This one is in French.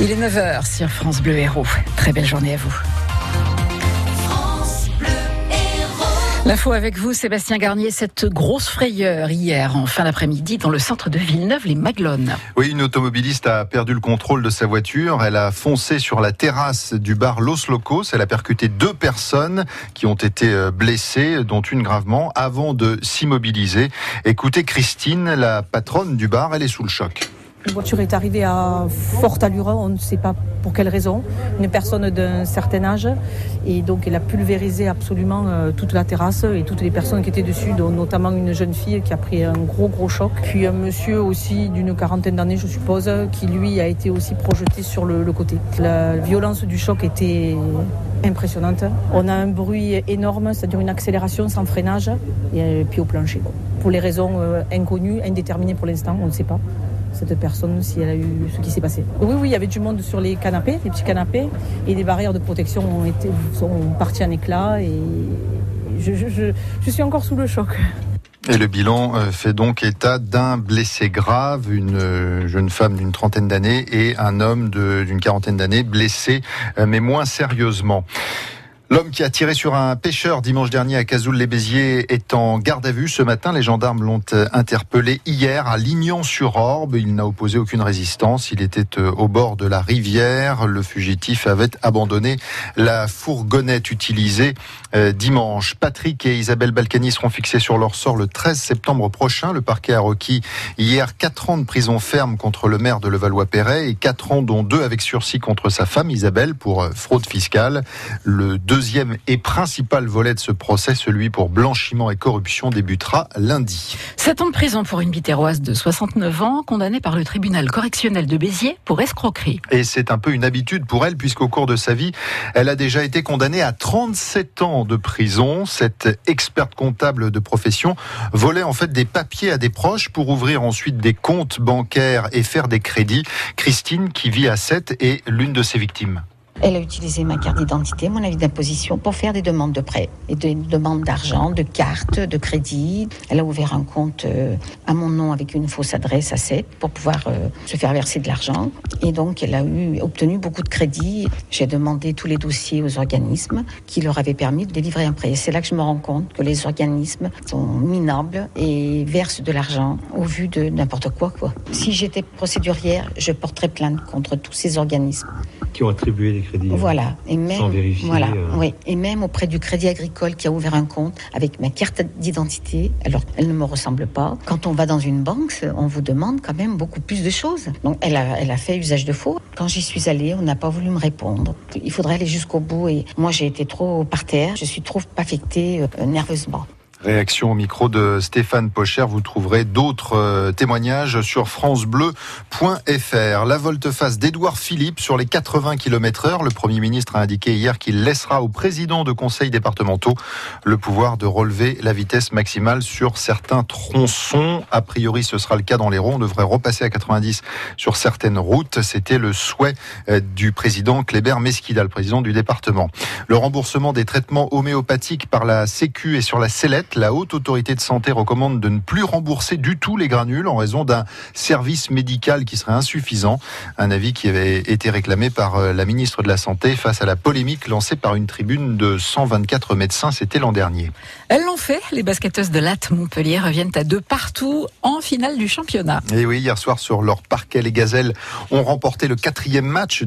Il est 9h sur France Bleu Héros. Très belle journée à vous. L'info avec vous, Sébastien Garnier, cette grosse frayeur hier en fin d'après-midi dans le centre de Villeneuve, les Maglones. Oui, une automobiliste a perdu le contrôle de sa voiture. Elle a foncé sur la terrasse du bar Los Locos. Elle a percuté deux personnes qui ont été euh, blessées, dont une gravement, avant de s'immobiliser. Écoutez Christine, la patronne du bar, elle est sous le choc. La voiture est arrivée à forte allure, on ne sait pas pour quelle raison. Une personne d'un certain âge et donc elle a pulvérisé absolument euh, toute la terrasse et toutes les personnes qui étaient dessus, dont notamment une jeune fille qui a pris un gros gros choc. Puis un monsieur aussi d'une quarantaine d'années, je suppose, qui lui a été aussi projeté sur le, le côté. La violence du choc était impressionnante. On a un bruit énorme, c'est-à-dire une accélération sans freinage et puis au plancher. Pour les raisons euh, inconnues, indéterminées pour l'instant, on ne sait pas cette personne si elle a eu ce qui s'est passé. Oui, oui, il y avait du monde sur les canapés, les petits canapés, et les barrières de protection ont été sont parties en éclats et je, je, suis encore sous le choc. Et le bilan euh, fait donc état d'un blessé grave, une euh, jeune femme d'une trentaine d'années et un homme d'une quarantaine d'années blessé, euh, mais moins sérieusement. L'homme qui a tiré sur un pêcheur dimanche dernier à Cazoul-les-Béziers est en garde à vue ce matin. Les gendarmes l'ont interpellé hier à Lignan-sur-Orbe. Il n'a opposé aucune résistance. Il était euh, au bord de la rivière. Le fugitif avait abandonné la fourgonnette utilisée euh, dimanche. Patrick et Isabelle Balkany seront fixés sur leur sort le 13 septembre prochain. Le parquet a requis hier 4 ans de prison ferme contre le maire de Levallois-Perret et 4 ans dont 2 avec sursis contre sa femme Isabelle pour euh, fraude fiscale. Le deuxième et principal volet de ce procès, celui pour blanchiment et corruption, débutera lundi. Sept ans de prison pour une bitéroise de 69 ans, condamnée par le tribunal correctionnel de Béziers pour escroquerie. Et c'est un peu une habitude pour elle, puisqu'au cours de sa vie, elle a déjà été condamnée à 37 ans de prison. Cette experte comptable de profession volait en fait des papiers à des proches pour ouvrir ensuite des comptes bancaires et faire des crédits. Christine, qui vit à 7, est l'une de ses victimes. Elle a utilisé ma carte d'identité, mon avis d'imposition pour faire des demandes de prêts et des demandes d'argent, de cartes, de crédit. Elle a ouvert un compte euh, à mon nom avec une fausse adresse à 7 pour pouvoir euh, se faire verser de l'argent. Et donc, elle a eu, obtenu beaucoup de crédits. J'ai demandé tous les dossiers aux organismes qui leur avaient permis de délivrer un prêt. C'est là que je me rends compte que les organismes sont minables et versent de l'argent au vu de n'importe quoi, quoi. Si j'étais procédurière, je porterais plainte contre tous ces organismes. Qui ont attribué des crédits. Voilà. Et même, sans vérifier. Voilà. euh, Oui. Et même auprès du Crédit Agricole qui a ouvert un compte avec ma carte d'identité. Alors, elle ne me ressemble pas. Quand on va dans une banque, on vous demande quand même beaucoup plus de choses. Donc, elle a, elle a fait usage de faux. Quand j'y suis allée, on n'a pas voulu me répondre. Il faudrait aller jusqu'au bout. Et moi, j'ai été trop par terre. Je suis trop affectée euh, nerveusement. Réaction au micro de Stéphane Pocher. Vous trouverez d'autres euh, témoignages sur francebleu.fr. La volte-face d'Édouard Philippe sur les 80 km heure. Le Premier ministre a indiqué hier qu'il laissera aux présidents de conseils départementaux le pouvoir de relever la vitesse maximale sur certains tronçons. A priori, ce sera le cas dans les ronds. On devrait repasser à 90 sur certaines routes. C'était le souhait euh, du président Kléber Mesquida, le président du département. Le remboursement des traitements homéopathiques par la Sécu et sur la la haute autorité de santé recommande de ne plus rembourser du tout les granules en raison d'un service médical qui serait insuffisant. Un avis qui avait été réclamé par euh, la ministre de la Santé face à la polémique lancée par une tribune de 124 médecins. C'était l'an dernier. Elles l'ont fait. Les basketteuses de Latte Montpellier reviennent à deux partout en finale du championnat. Et oui, hier soir sur leur parquet, les Gazelles ont remporté le quatrième match